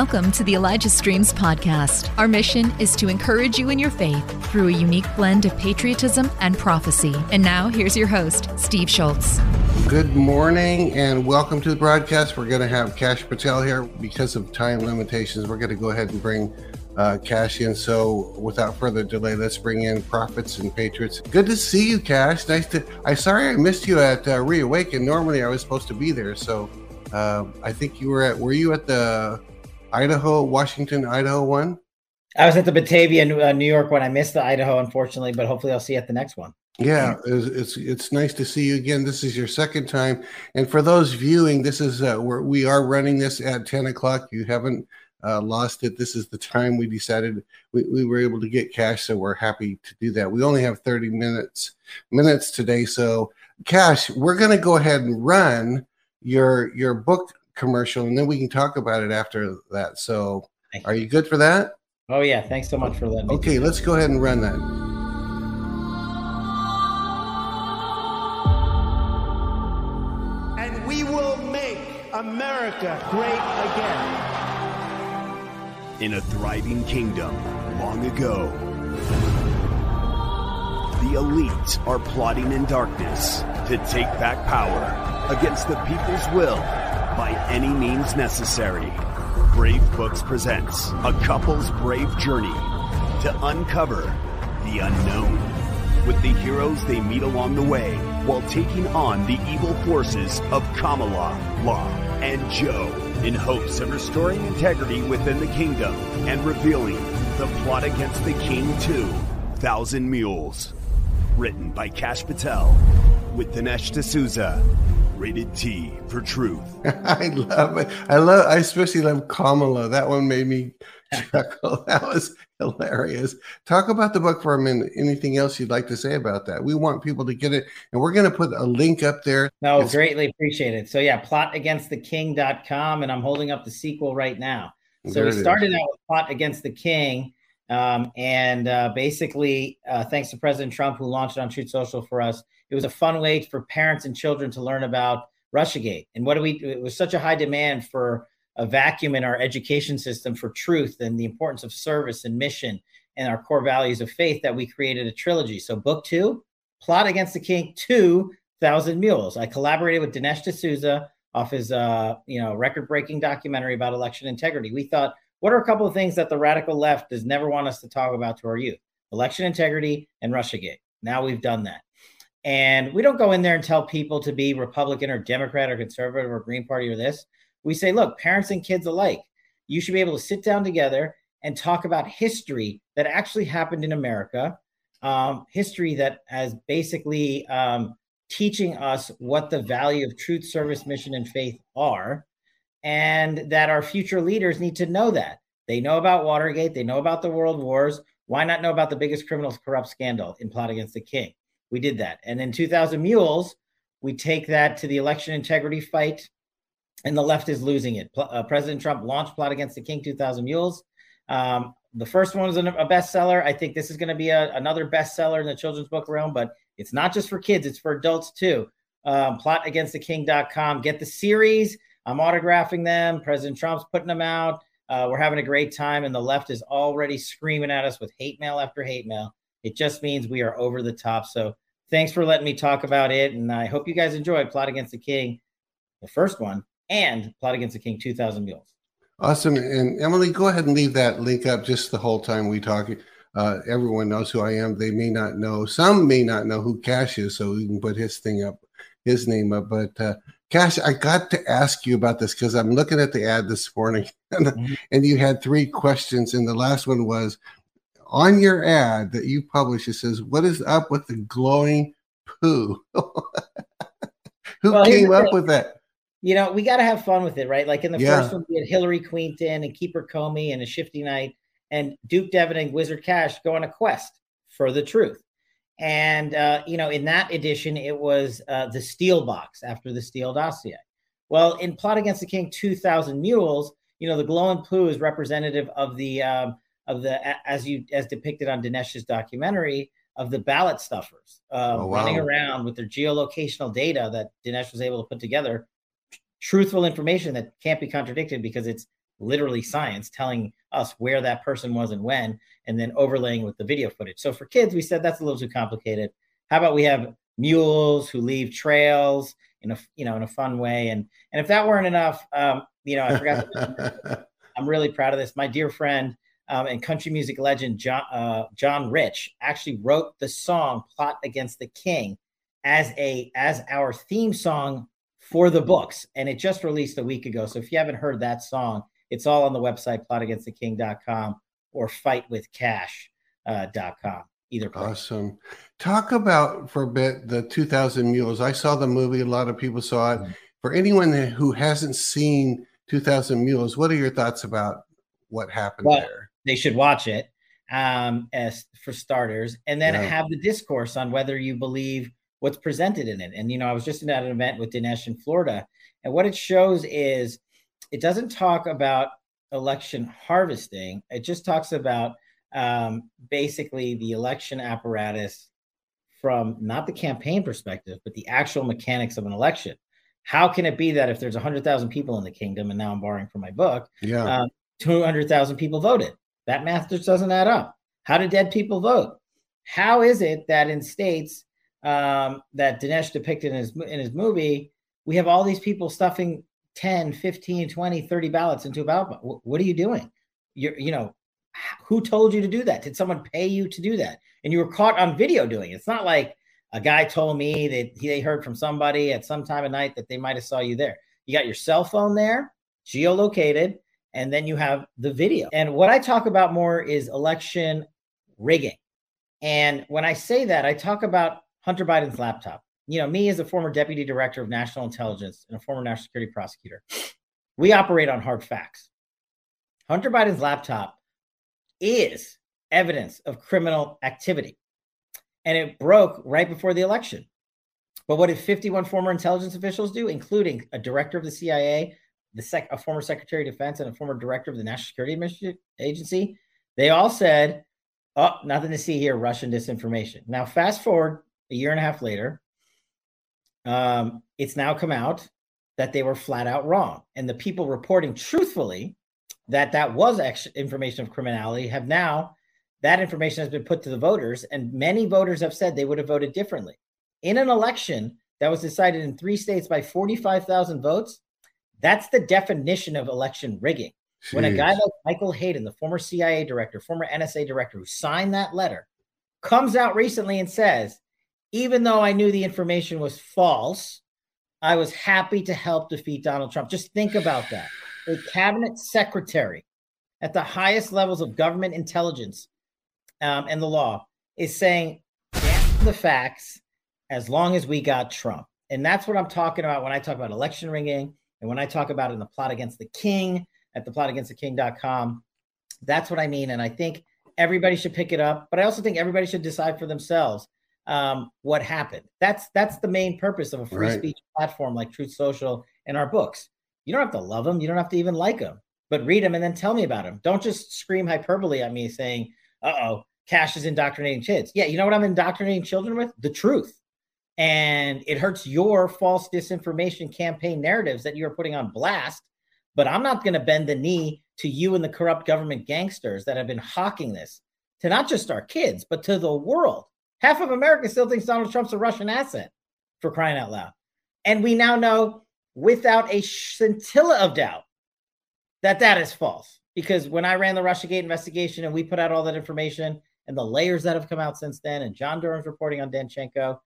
Welcome to the Elijah Streams podcast. Our mission is to encourage you in your faith through a unique blend of patriotism and prophecy. And now, here's your host, Steve Shultz. Good morning and welcome to the broadcast. We're going to have Kash Patel here because of time limitations. We're going to go ahead and bring uh, Kash in. So, without further delay, let's bring in prophets and patriots. Good to see you, Kash. Nice to. I sorry I missed you at uh, Reawaken. Normally, I was supposed to be there, so uh, I think you were at. Were you at the Idaho, Washington, Idaho one? I was at the Batavia, uh, New York one. I missed the Idaho, unfortunately, but hopefully I'll see you at the next one. Yeah, it's, it's, it's nice to see you again. This is your second time, and for those viewing, this is uh, we're, we are running this at ten o'clock. You haven't uh, lost it. This is the time we decided we, we were able to get Kash, so we're happy to do that. We only have thirty minutes minutes today, so Kash. we're going to go ahead and run your your book commercial, and then we can talk about it after that. So, are you good for that? Oh yeah, thanks so much for letting me. Okay, let's go ahead and run that. And we will make America great again. In a thriving kingdom long ago, the elites are plotting in darkness to take back power against the people's will by any means necessary. Brave Books presents a couple's brave journey to uncover the unknown with the heroes they meet along the way while taking on the evil forces of Kamala, Law, and Joe in hopes of restoring integrity within the kingdom and revealing the plot against the King 2, Thousand Mules. Written by Kash Patel with Dinesh D'Souza Rated T for truth. I love it. I love. I especially love Kamala. That one made me chuckle. That was hilarious. Talk about the book for a minute. Anything else you'd like to say about that? We want people to get it, and we're going to put a link up there. No, it's, greatly appreciated. So yeah, plotagainsttheking.com, and I'm holding up the sequel right now. So we started out with Plot Against the King. Um, and uh, basically, uh, thanks to President Trump, who launched it on Truth Social for us, it was a fun way for parents and children to learn about Russiagate. And what do we? It was such a high demand for a vacuum in our education system for truth and the importance of service and mission and our core values of faith that we created a trilogy. So, book two, Plot Against the King, two thousand mules. I collaborated with Dinesh D'Souza off his, uh, you know, record-breaking documentary about election integrity. We thought, what are a couple of things that the radical left does never want us to talk about to our youth? Election integrity and Russiagate. Now we've done that. And we don't go in there and tell people to be Republican or Democrat or conservative or Green Party or this. We say, look, parents and kids alike, you should be able to sit down together and talk about history that actually happened in America, um, history that has basically um, teaching us what the value of truth, service, mission, and faith are, and that our future leaders need to know that. They know about Watergate, they know about the world wars. Why not know about the biggest criminal corrupt scandal in Plot Against the King? We did that. And in 2000 Mules, we take that to the election integrity fight, and the left is losing it. Uh, President Trump launched Plot Against the King 2000 Mules. Um, the first one was a bestseller. I think this is going to be a, another bestseller in the children's book realm, but it's not just for kids, it's for adults too. Um, plotagainsttheking.com. Get the series. I'm autographing them. President Trump's putting them out. Uh, we're having a great time, and the left is already screaming at us with hate mail after hate mail. It just means we are over the top. So thanks for letting me talk about it. And I hope you guys enjoy Plot Against the King, the first one, and Plot Against the King 2000 Mules. Awesome. And Emily, go ahead and leave that link up just the whole time we talk. Uh, everyone knows who I am. They may not know. Some may not know who Kash is, so we can put his thing up, his name up. But uh, Kash, I got to ask you about this because I'm looking at the ad this morning, and, mm-hmm. and you had three questions, and the last one was, on your ad that you publish, it says, "What is up with the glowing poo?" Who well, came up with that? You know, we got to have fun with it, right? Like in the yeah. first one, we had Hillary Queenton and Keeper Comey and a Shifty Knight, and Duke Devin and Wizard Kash go on a quest for the truth. And uh, you know, in that edition, it was uh, the Steel box after the Steele dossier. Well, in Plot Against the King, two thousand mules, you know, the glowing poo is representative of the um, of the as you as depicted on Dinesh's documentary of the ballot stuffers uh, oh, wow. running around with their geolocational data that Dinesh was able to put together, truthful information that can't be contradicted because it's literally science telling us where that person was and when, and then overlaying with the video footage. So for kids, we said that's a little too complicated. How about we have mules who leave trails in a you know in a fun way? And and if that weren't enough, um, you know, I forgot. I'm really proud of this. My dear friend um, and country music legend John uh, John Rich actually wrote the song "Plot Against the King" as a as our theme song for the books, and it just released a week ago. So if you haven't heard that song, it's all on the website plotagainsttheking.com or fightwithkash.com. Uh, either place. Awesome. Talk about for a bit the 2000 Mules. I saw the movie. A lot of people saw it. Mm-hmm. For anyone who hasn't seen 2000 Mules, what are your thoughts about what happened well, there? They should watch it um, as for starters, and then yeah. have the discourse on whether you believe what's presented in it. And you know, I was just at an event with Dinesh in Florida, and what it shows is it doesn't talk about election harvesting. It just talks about um, basically the election apparatus from not the campaign perspective, but the actual mechanics of an election. How can it be that if there's 100,000 people in the kingdom, and now I'm borrowing from my book, yeah. Um, 200,000 people voted? That math just doesn't add up. How do dead people vote? How is it that in states um, that Dinesh depicted in his in his movie, we have all these people stuffing 10, 15, 20, 30 ballots into a ballot. What are you doing? You're, you know, who told you to do that? Did someone pay you to do that? And you were caught on video doing it. It's not like a guy told me that he, they heard from somebody at some time of night that they might have saw you there. You got your cell phone there, geolocated, and then you have the video. And what I talk about more is election rigging. And when I say that, I talk about Hunter Biden's laptop. You know, me as a former deputy director of national intelligence and a former national security prosecutor, we operate on hard facts. Hunter Biden's laptop is evidence of criminal activity. And it broke right before the election. But what did 51 former intelligence officials do, including a director of the CIA, the sec- a former secretary of defense, and a former director of the National Security Agency? They all said, Oh, nothing to see here, Russian disinformation. Now, fast forward a year and a half later, um, it's now come out that they were flat out wrong. And the people reporting truthfully that that was information of criminality have now, that information has been put to the voters, and many voters have said they would have voted differently. In an election that was decided in three states by 45,000 votes, that's the definition of election rigging. Jeez. When a guy like Michael Hayden, the former CIA director, former NSA director who signed that letter, comes out recently and says, even though I knew the information was false, I was happy to help defeat Donald Trump. Just think about that. A cabinet secretary at the highest levels of government intelligence um, and the law is saying the facts as long as we got Trump. And that's what I'm talking about when I talk about election rigging and when I talk about it in the plot against the king at the plotagainsttheking.com. That's what I mean. And I think everybody should pick it up, but I also think everybody should decide for themselves um, what happened. That's that's the main purpose of a free right. speech platform like Truth Social and our books. You don't have to love them. You don't have to even like them, but read them and then tell me about them. Don't just scream hyperbole at me saying, "Uh oh, Kash is indoctrinating kids." Yeah, you know what I'm indoctrinating children with? The truth. And it hurts your false disinformation campaign narratives that you're putting on blast. But I'm not going to bend the knee to you and the corrupt government gangsters that have been hawking this to not just our kids, but to the world. Half of America still thinks Donald Trump's a Russian asset for crying out loud. And we now know without a scintilla of doubt that that is false. Because when I ran the Russiagate investigation and we put out all that information and the layers that have come out since then, and John Durham's reporting on Danchenko,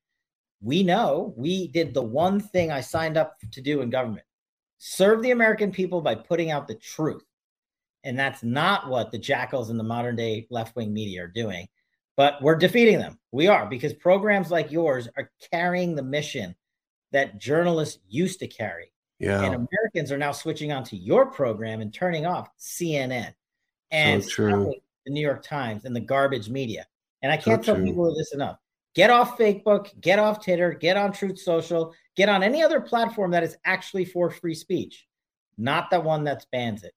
we know we did the one thing I signed up to do in government serve the American people by putting out the truth. And that's not what the jackals in the modern day left wing media are doing but we're defeating them. We are because programs like yours are carrying the mission that journalists used to carry. Yeah. And Americans are now switching onto your program and turning off CNN and so the New York Times and the garbage media. And I can't so tell people this enough. Get off Facebook, get off Twitter, get on Truth Social, get on any other platform that is actually for free speech, not the one that bans it.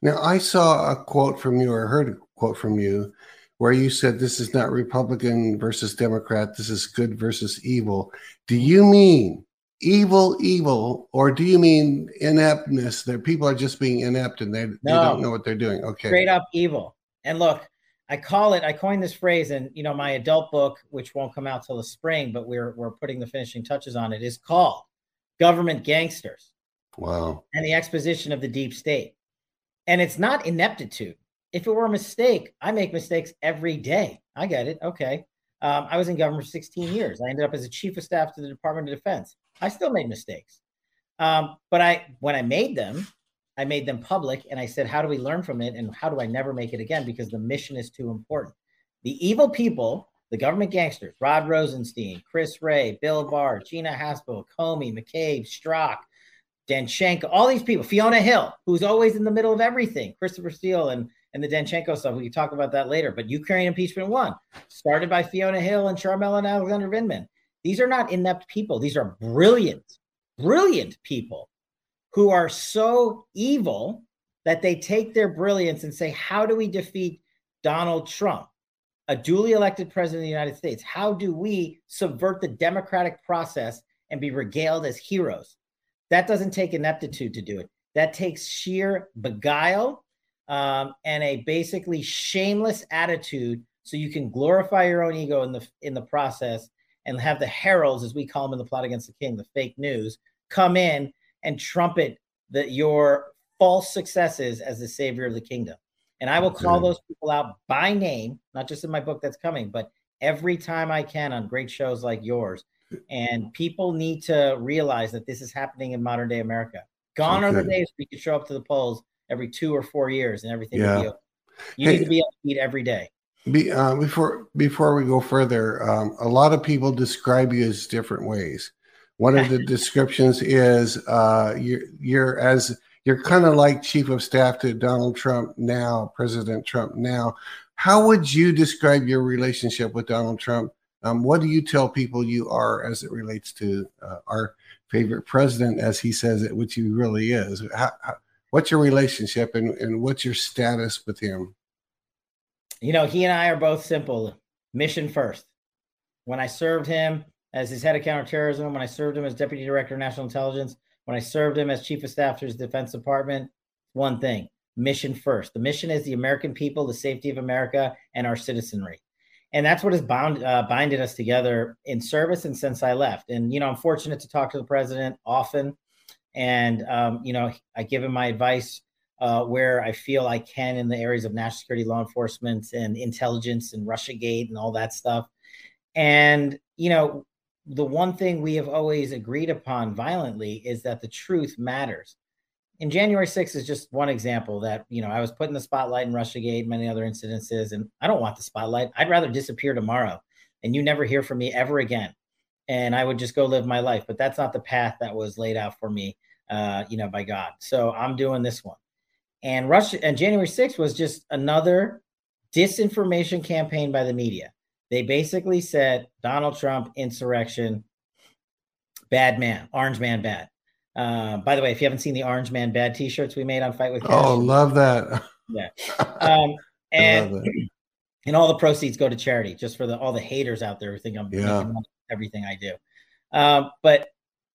Now, I saw a quote from you or heard a quote from you where you said this is not Republican versus Democrat, this is good versus evil. Do you mean evil, evil, or do you mean ineptness that people are just being inept and they, no, they don't know what they're doing? Okay. Straight up evil. And look, I call it, I coined this phrase, and you know, my adult book, which won't come out till the spring, but we're we're putting the finishing touches on it, is called Government Gangsters. Wow. And the exposition of the deep state. And it's not ineptitude. If it were a mistake, I make mistakes every day. I get it. Okay. Um, I was in government for 16 years. I ended up as a chief of staff to the Department of Defense. I still made mistakes. Um, but I, when I made them, I made them public and I said, how do we learn from it? And how do I never make it again? Because the mission is too important. The evil people, the government gangsters, Rod Rosenstein, Chris Wray, Bill Barr, Gina Haspel, Comey, McCabe, Strzok, Danchenko, all these people, Fiona Hill, who's always in the middle of everything, Christopher Steele and, and the Danchenko stuff. We can talk about that later. But Ukraine impeachment one, started by Fiona Hill and Ciaramella and Alexander Vindman. These are not inept people. These are brilliant, brilliant people who are so evil that they take their brilliance and say, How do we defeat Donald Trump, a duly elected president of the United States? How do we subvert the democratic process and be regaled as heroes? That doesn't take ineptitude to do it. That takes sheer beguile um, and a basically shameless attitude, so you can glorify your own ego in the in the process and have the heralds, as we call them in the plot against the king, the fake news, come in and trumpet that your false successes as the savior of the kingdom. And I will call those people out by name, not just in my book that's coming, but every time I can on great shows like yours. And people need to realize that this is happening in modern day America. Gone okay. are the days we could show up to the polls every two or four years and everything yeah. You hey, need to be able to eat every day. Be, uh, before before we go further, um, a lot of people describe you as different ways. One of the descriptions is uh, you're, you're as you're kind of like chief of staff to Donald Trump now, President Trump now. How would you describe your relationship with Donald Trump? Um, what do you tell people you are as it relates to uh, our favorite president, as he says it, which he really is? How, how, what's your relationship and, and what's your status with him? You know, he and I are both simple mission first. When I served him, as his head of counterterrorism, when I served him as deputy director of national intelligence, when I served him as chief of staff to his defense department, one thing mission first. The mission is the American people, the safety of America, and our citizenry. And that's what has bound uh, binded us together in service and since I left. And you know, I'm fortunate to talk to the president often, and um, you know, I give him my advice uh, where I feel I can in the areas of national security, law enforcement, and intelligence, and RussiaGate, and all that stuff. And you know, the one thing we have always agreed upon violently is that the truth matters. And January 6th is just one example that, you know, I was put in the spotlight in Russiagate, many other incidences, and I don't want the spotlight. I'd rather disappear tomorrow and you never hear from me ever again. And I would just go live my life. But that's not the path that was laid out for me, uh, you know, by God. So I'm doing this one. And Russia and January 6th was just another disinformation campaign by the media. They basically said Donald Trump insurrection, bad man, orange man bad. Uh, by the way, if you haven't seen the orange man bad t-shirts we made on Fight with Kash, oh, love that. Yeah, um, and and all the proceeds go to charity, just for the all the haters out there who think I'm yeah. everything I do. Um, but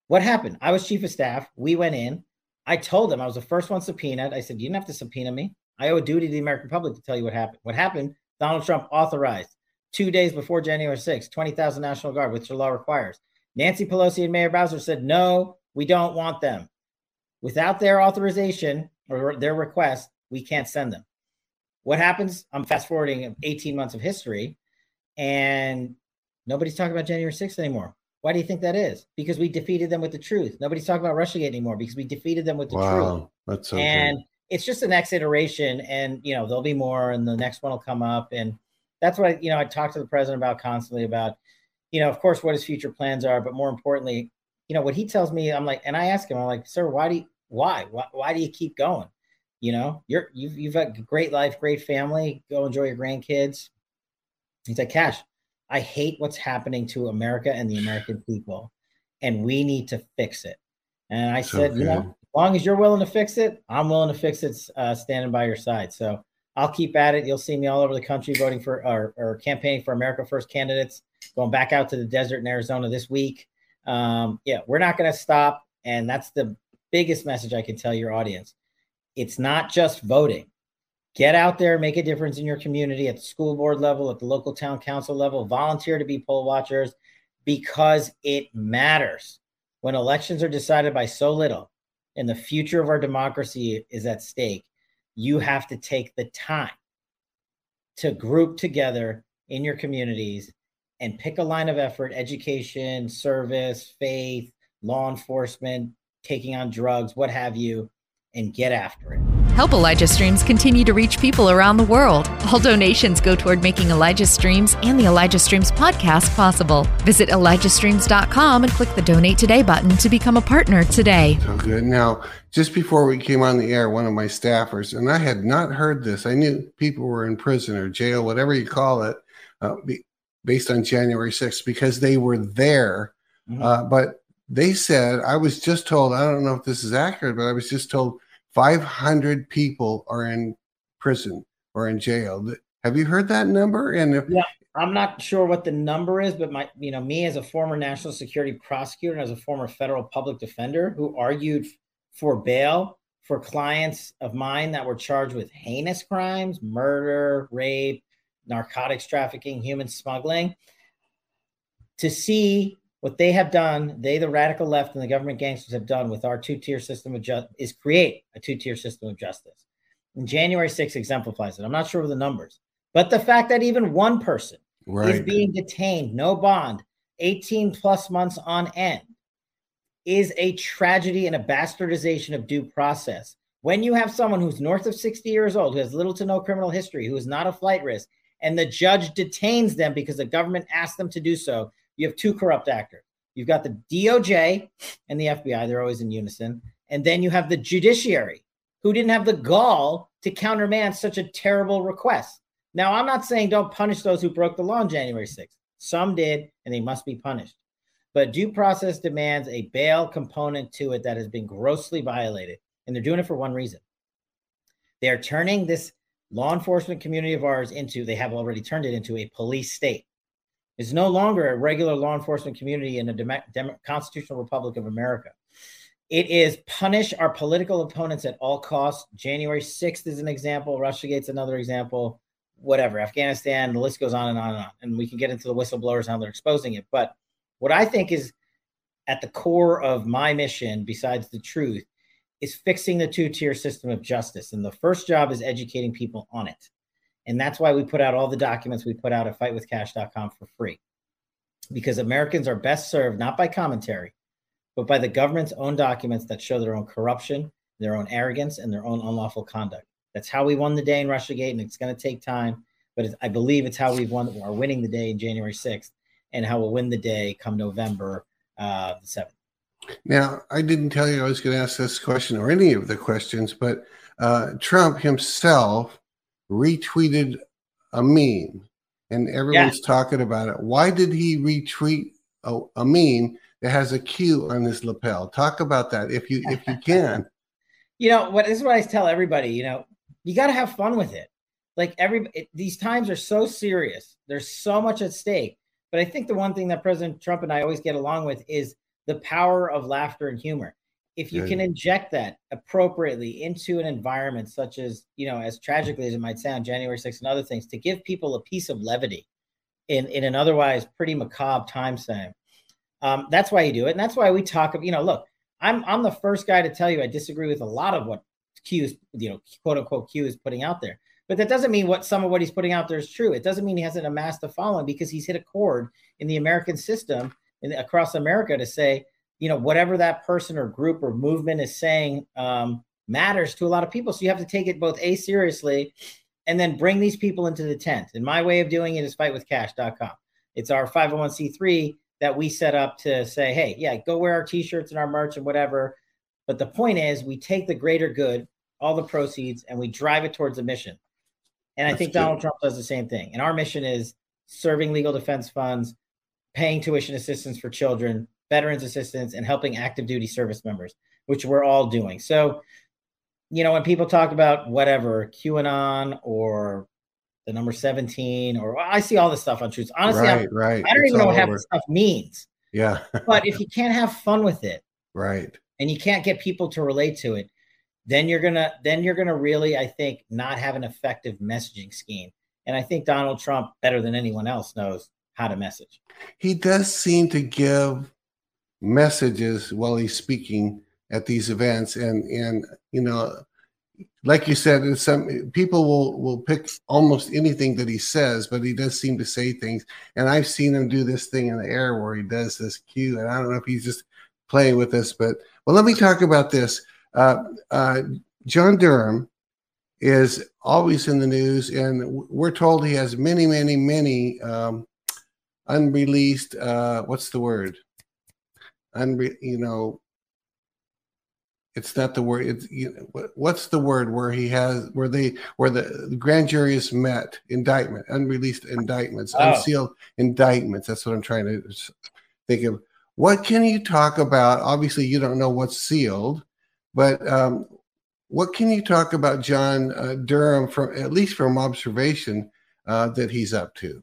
what happened? I was chief of staff. We went in. I told them I was the first one subpoenaed. I said, "You didn't have to subpoena me. I owe a duty to the American public to tell you what happened." What happened? Donald Trump authorized two days before January 6th, 20,000 National Guard, which the law requires. Nancy Pelosi and Mayor Bowser said, no, we don't want them. Without their authorization or their request, we can't send them. What happens? I'm fast forwarding 18 months of history, and nobody's talking about January 6th anymore. Why do you think that is? Because we defeated them with the truth. Nobody's talking about Russiagate anymore because we defeated them with the wow, truth. That's so and it's just the next iteration, and you know there'll be more, and the next one will come up, and that's what I, you know, I talk to the president about constantly about, you know, of course, what his future plans are, but more importantly, you know, what he tells me, I'm like, and I ask him, I'm like, sir, why do you, why, why, why do you keep going? You know, you're, you've, you've got a great life, great family, go enjoy your grandkids. He's like, Kash, I hate what's happening to America and the American people, and we need to fix it. And I said, okay. you know, as long as you're willing to fix it, I'm willing to fix it, uh, standing by your side. So I'll keep at it. You'll see me all over the country voting for or, or campaigning for America First candidates. Going back out to the desert in Arizona this week. Um, yeah, we're not going to stop. And that's the biggest message I can tell your audience. It's not just voting. Get out there, make a difference in your community at the school board level, at the local town council level, volunteer to be poll watchers because it matters. When elections are decided by so little and the future of our democracy is at stake, you have to take the time to group together in your communities and pick a line of effort education, service, faith, law enforcement, taking on drugs, what have you, and get after it. Help Elijah Streams continue to reach people around the world. All donations go toward making Elijah Streams and the Elijah Streams podcast possible. Visit ElijahStreams.com and click the donate today button to become a partner today. So good. Now, just before we came on the air, one of my staffers, and I had not heard this, I knew people were in prison or jail, whatever you call it, uh, based on January 6th because they were there. Mm-hmm. Uh, but they said, I was just told, I don't know if this is accurate, but I was just told 500 people are in prison or in jail. Have you heard that number? And if, yeah, I'm not sure what the number is, but my, you know, me as a former national security prosecutor and as a former federal public defender who argued for bail for clients of mine that were charged with heinous crimes, murder, rape, narcotics trafficking, human smuggling, to see what they have done, they, the radical left and the government gangsters have done with our two tier system of justice is create a two tier system of justice. And January 6th exemplifies it. I'm not sure of the numbers, but the fact that even one person right. is being detained, no bond, 18 plus months on end, is a tragedy and a bastardization of due process. When you have someone who's north of 60 years old, who has little to no criminal history, who is not a flight risk, and the judge detains them because the government asked them to do so, you have two corrupt actors. You've got the DOJ and the FBI, they're always in unison. And then you have the judiciary, who didn't have the gall to countermand such a terrible request. Now, I'm not saying don't punish those who broke the law on January 6th. Some did, and they must be punished. But due process demands a bail component to it that has been grossly violated. And they're doing it for one reason. They are turning this law enforcement community of ours into, they have already turned it into a police state is no longer a regular law enforcement community in a dem- dem- constitutional republic of America. It is punish our political opponents at all costs. January 6th is an example. Russiagate's another example. Whatever. Afghanistan, the list goes on and on and on. And we can get into the whistleblowers, how they're exposing it. But what I think is at the core of my mission, besides the truth, is fixing the two tier system of justice. And the first job is educating people on it. And that's why we put out all the documents we put out at fightwithkash.com for free. Because Americans are best served not by commentary, but by the government's own documents that show their own corruption, their own arrogance, and their own unlawful conduct. That's how we won the day in Russiagate, and it's going to take time, but I believe it's how we've won, are winning the day in January 6th, and how we'll win the day come November uh, the 7th. Now, I didn't tell you I was going to ask this question or any of the questions, but uh, Trump himself retweeted a meme and everyone's yeah. talking about it. Why did he retweet a, a, meme that has a Q on his lapel? Talk about that if you if you can. you know what this is what I tell everybody, you know, you got to have fun with it. Like every it, these times are so serious. There's so much at stake. But I think the one thing that President Trump and I always get along with is the power of laughter and humor if you can inject that appropriately into an environment such as you know as tragically as it might sound january 6th and other things to give people a piece of levity in in an otherwise pretty macabre time frame. Um, that's why you do it and that's why we talk about, you know look i'm i'm the first guy to tell you i disagree with a lot of what q is you know quote unquote q is putting out there. But that doesn't mean what some of what he's putting out there is true. It doesn't mean he hasn't amassed a following because he's hit a chord in the american system in, across america to say you know whatever that person or group or movement is saying um, matters to a lot of people. So you have to take it both a seriously and then bring these people into the tent. And my way of doing it is fightwithkash.com it's our 501c3 that we set up to say hey yeah go wear our t-shirts and our merch and whatever. But the point is we take the greater good all the proceeds and we drive it towards a mission. And That's i think good. donald trump does the same thing. And our mission is serving legal defense funds paying tuition assistance for children veterans assistance, and helping active duty service members, which we're all doing. So, you know, when people talk about whatever QAnon or the number 17, or I see all this stuff on truth. Honestly, right, right. I don't it's even know what half this stuff means. Yeah. but if you can't have fun with it, right, and you can't get people to relate to it, then you're gonna then you're gonna really, I think, not have an effective messaging scheme. And I think Donald Trump, better than anyone else, knows how to message. He does seem to give messages while he's speaking at these events, and and you know, like you said, some people will will pick almost anything that he says, but he does seem to say things. And I've seen him do this thing in the air where he does this cue, and I don't know if he's just playing with us, but well, let me talk about this. Uh, uh, John Durham is always in the news, and we're told he has many, many, many um, unreleased. Uh, what's the word? Unre- you know, it's not the word. It's you know, what's the word where he has where they where the, grand jury is met indictment, unreleased indictments, oh. unsealed indictments. That's what I'm trying to think of. What can you talk about? Obviously, you don't know what's sealed, but um, what can you talk about John uh, Durham from at least from observation uh, that he's up to?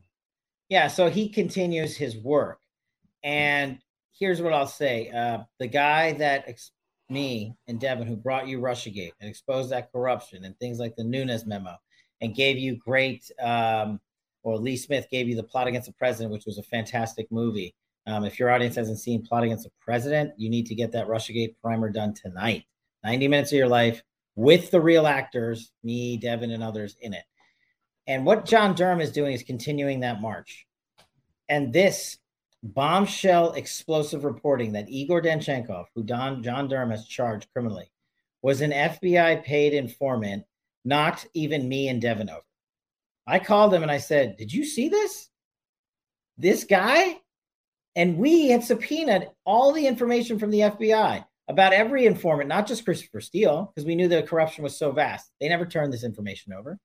Yeah, so he continues his work, and here's what I'll say: uh, the guy that ex- me and Devin, who brought you RussiaGate and exposed that corruption and things like the Nunes memo, and gave you great, um, or Lee Smith gave you the Plot Against the President, which was a fantastic movie. Um, if your audience hasn't seen Plot Against the President, you need to get that RussiaGate primer done tonight. 90 minutes of your life with the real actors, me, Devin, and others in it. And what John Durham is doing is continuing that march. And this bombshell explosive reporting that Igor Danchenko, who Don, John Durham has charged criminally, was an FBI paid informant, knocked even me and Devin over. I called him and I said, Did you see this? This guy? And we had subpoenaed all the information from the FBI about every informant, not just Christopher Steele, because we knew the corruption was so vast. They never turned this information over.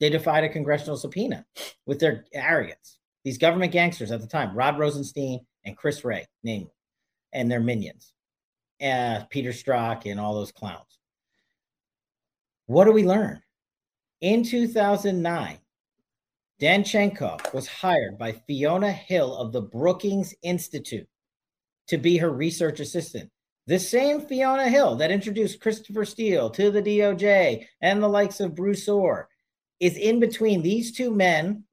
They defied a congressional subpoena with their arrogance. These government gangsters at the time, Rod Rosenstein and Chris Wray, namely, and their minions, uh, Peter Strzok and all those clowns. What do we learn? In 2009, Danchenko was hired by Fiona Hill of the Brookings Institute to be her research assistant. The same Fiona Hill that introduced Christopher Steele to the DOJ and the likes of Bruce Ohr is in between these two men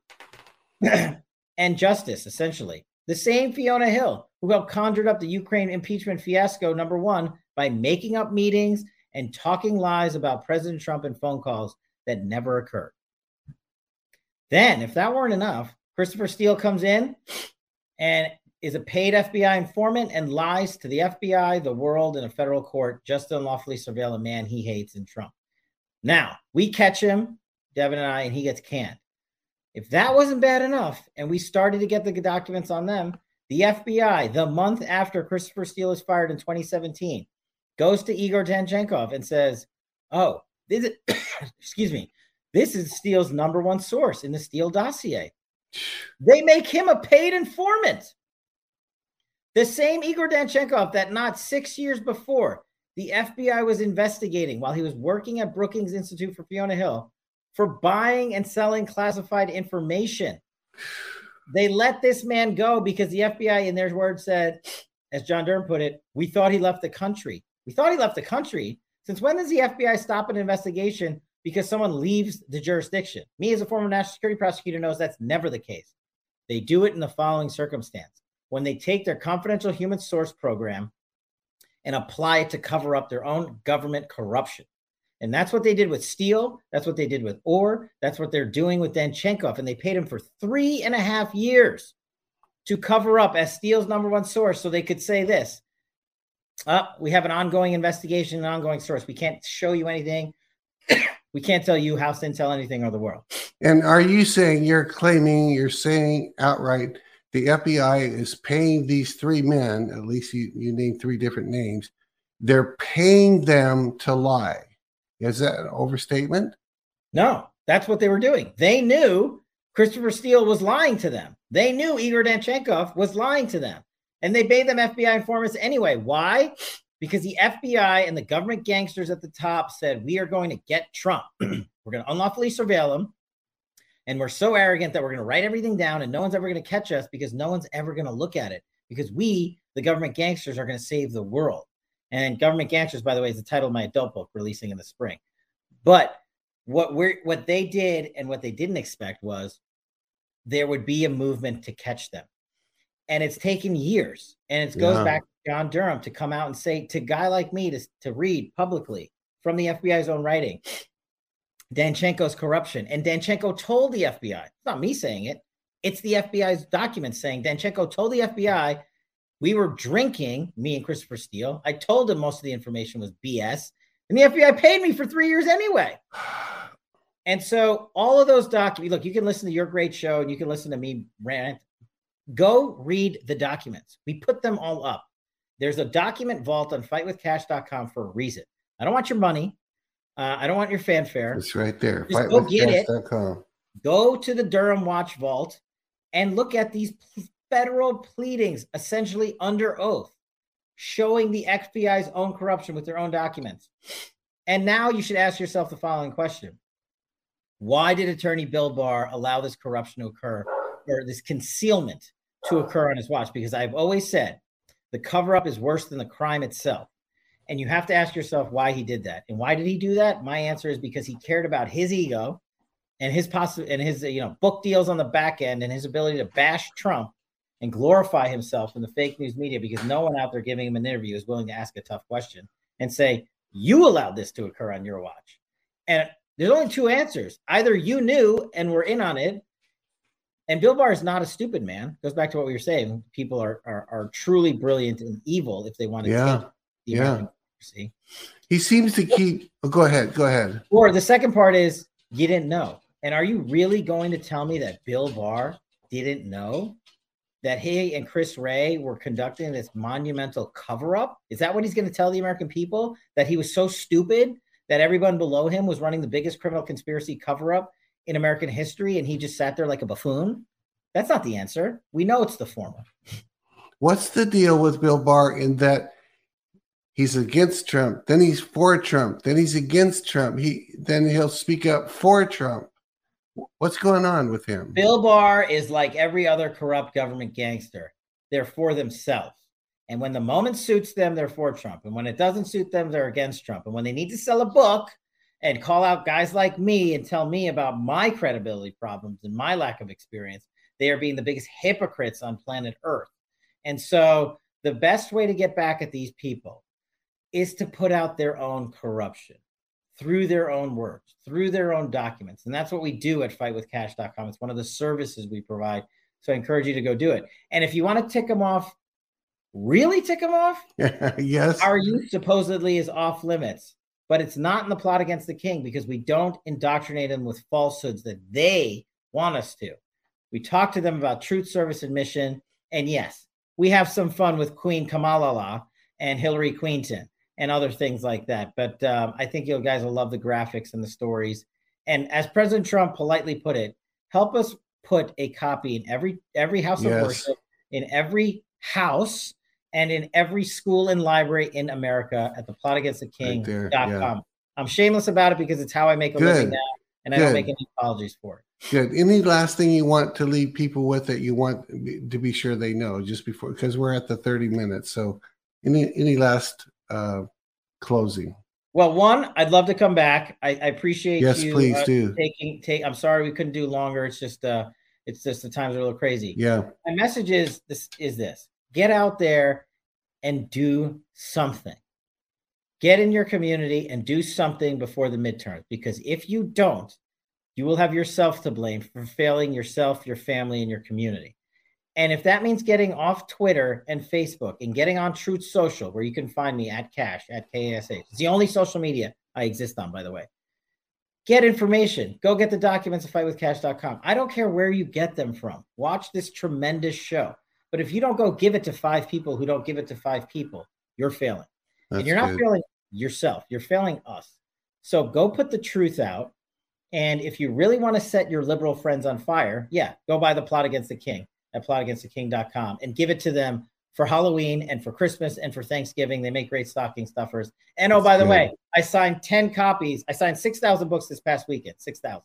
and justice, essentially. The same Fiona Hill who helped conjured up the Ukraine impeachment fiasco, number one, by making up meetings and talking lies about President Trump and phone calls that never occurred. Then, if that weren't enough, Christopher Steele comes in and is a paid FBI informant and lies to the FBI, the world, and a federal court just to unlawfully surveil a man he hates in Trump. Now, we catch him, Devin and I, and he gets canned. If that wasn't bad enough, and we started to get the documents on them, the FBI, the month after Christopher Steele is fired in 2017, goes to Igor Danchenko and says, Oh, this is, excuse me, this is Steele's number one source in the Steele dossier. They make him a paid informant. The same Igor Danchenkov that not six years before the FBI was investigating while he was working at Brookings Institute for Fiona Hill for buying and selling classified information. They let this man go because the FBI, in their words, said, as John Durham put it, we thought he left the country. We thought he left the country. Since when does the FBI stop an investigation because someone leaves the jurisdiction. Me, as a former national security prosecutor, knows that's never the case. They do it in the following circumstance when they take their confidential human source program and apply it to cover up their own government corruption. And that's what they did with Steele. That's what they did with Ohr. That's what they're doing with Danchenko. And they paid him for three and a half years to cover up as Steele's number one source so they could say this. Uh, we have an ongoing investigation, an ongoing source. We can't show you anything. we can't tell you House Intel anything or the world. And are you saying you're claiming, you're saying outright the FBI is paying these three men, at least you, you named three different names, they're paying them to lie. Is that an overstatement? No, that's what they were doing. They knew Christopher Steele was lying to them. They knew Igor Danchenkov was lying to them. And they paid them FBI informants anyway. Why? because the FBI and the government gangsters at the top said, We are going to get Trump. we're going to unlawfully surveil him. And we're so arrogant that we're going to write everything down and no one's ever going to catch us because no one's ever going to look at it because we, the government gangsters, are going to save the world. And government gangsters, by the way, is the title of my adult book releasing in the spring. But what we're what they did and what they didn't expect was there would be a movement to catch them. And it's taken years. And it goes yeah. back to John Durham to come out and say to a guy like me to, to read publicly from the FBI's own writing, Danchenko's corruption. And Danchenko told the FBI, it's not me saying it, it's the FBI's documents saying Danchenko told the FBI we were drinking, me and Christopher Steele. I told him most of the information was BS, and the FBI paid me for three years anyway. And so all of those documents, look, you can listen to your great show and you can listen to me rant. Go read the documents. We put them all up. There's a document vault on fightwithkash.com for a reason. I don't want your money. Uh, I don't want your fanfare. It's right there. Just go get it. Go to the Durham Watch Vault and look at these federal pleadings, essentially under oath, showing the FBI's own corruption with their own documents. And now you should ask yourself the following question Why did Attorney Bill Barr allow this corruption to occur or this concealment to occur on his watch? Because I've always said the cover up is worse than the crime itself. And you have to ask yourself why he did that. And why did he do that? My answer is because he cared about his ego and his possible and his you know book deals on the back end and his ability to bash Trump and glorify himself in the fake news media because no one out there giving him an interview is willing to ask a tough question and say, You allowed this to occur on your watch. And there's only two answers. Either you knew and were in on it. And Bill Barr is not a stupid man. Goes back to what we were saying. People are are, are truly brilliant and evil if they want to yeah. yeah. See, He seems to keep oh, go ahead, go ahead. Or the second part is you didn't know. And are you really going to tell me that Bill Barr didn't know? That he and Chris Wray were conducting this monumental cover up? Is that what he's going to tell the American people? That he was so stupid that everyone below him was running the biggest criminal conspiracy cover up in American history and he just sat there like a buffoon? That's not the answer. We know it's the former. What's the deal with Bill Barr in that he's against Trump, then he's for Trump, then he's against Trump, he then he'll speak up for Trump. What's going on with him? Bill Barr is like every other corrupt government gangster. They're for themselves. And when the moment suits them, they're for Trump. And when it doesn't suit them, they're against Trump. And when they need to sell a book and call out guys like me and tell me about my credibility problems and my lack of experience, they are being the biggest hypocrites on planet Earth. And so the best way to get back at these people is to put out their own corruption through their own words, through their own documents. And that's what we do at fightwithkash.com. It's one of the services we provide. So I encourage you to go do it. And if you want to tick them off, really tick them off, yes. Our youth supposedly is off limits, but it's not in the plot against the king because we don't indoctrinate them with falsehoods that they want us to. We talk to them about truth, service, and mission. And yes, we have some fun with Queen Kamala and Hillary Queenton and other things like that. But um, I think you guys will love the graphics and the stories. And as President Trump politely put it, help us put a copy in every every house yes. of worship, in every house, and in every school and library in America at the plot plotagainsttheking.com. Right yeah. I'm shameless about it because it's how I make a Good. living now, and Good. I don't make any apologies for it. Good. Any last thing you want to leave people with that you want to be sure they know just before because we're at the 30 minutes. So any any last uh, closing? Well, one, I'd love to come back. I, I appreciate yes, you please uh, do. taking take. I'm sorry we couldn't do longer. It's just uh, it's just the times are a little crazy. Yeah. My message is this: is this get out there and do something. Get in your community and do something before the midterms. Because if you don't, you will have yourself to blame for failing yourself, your family, and your community. And if that means getting off Twitter and Facebook and getting on Truth Social, where you can find me at Kash, at KASH, it's the only social media I exist on, by the way. Get information. Go get the documents at fightwithkash.com. I don't care where you get them from. Watch this tremendous show. But if you don't go give it to five people who don't give it to five people, you're failing. That's and you're not good. failing yourself, you're failing us. So go put the truth out. And if you really want to set your liberal friends on fire, yeah, go buy the plot against the king at plotagainsttheking.com and give it to them for Halloween and for Christmas and for Thanksgiving. They make great stocking stuffers. And oh, by the way, I signed 10 copies. I signed 6,000 books this past weekend, 6,000.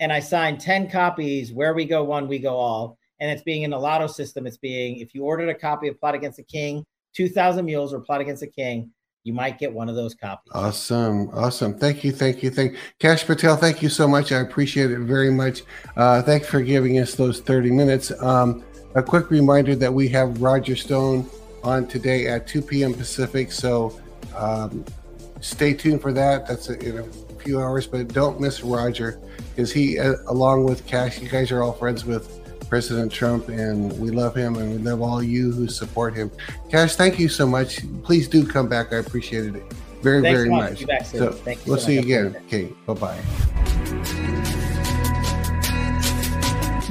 And I signed 10 copies. Where we go one, we go all. and it's being in the lotto system. It's being if you ordered a copy of Plot Against the King, Two Thousand Mules, or Plot Against the King, you might get one of those copies. Awesome, awesome. Thank you, thank you, thank Kash Patel. Thank you so much. I appreciate it very much. Uh, thanks for giving us those thirty minutes. Um, a quick reminder that we have Roger Stone on today at 2 p.m. Pacific. So um, stay tuned for that. That's in a few hours, but don't miss Roger because he, uh, along with Kash, you guys are all friends with President Trump, and we love him, and we love all you who support him. Kash, thank you so much. Please do come back. I appreciated it very, Thanks very much. much. Back, so we'll so see you again. Okay, bye bye.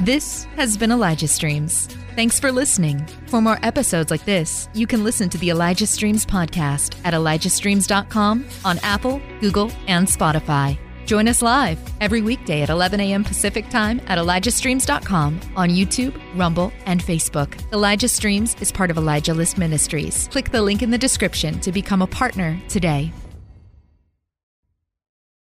This has been Elijah Streams. Thanks for listening. For more episodes like this, you can listen to the Elijah Streams podcast at ElijahStreams.com on Apple, Google, and Spotify. Join us live every weekday at 11 a.m. Pacific Time at ElijahStreams.com on YouTube, Rumble, and Facebook. Elijah Streams is part of Elijah List Ministries. Click the link in the description to become a partner today.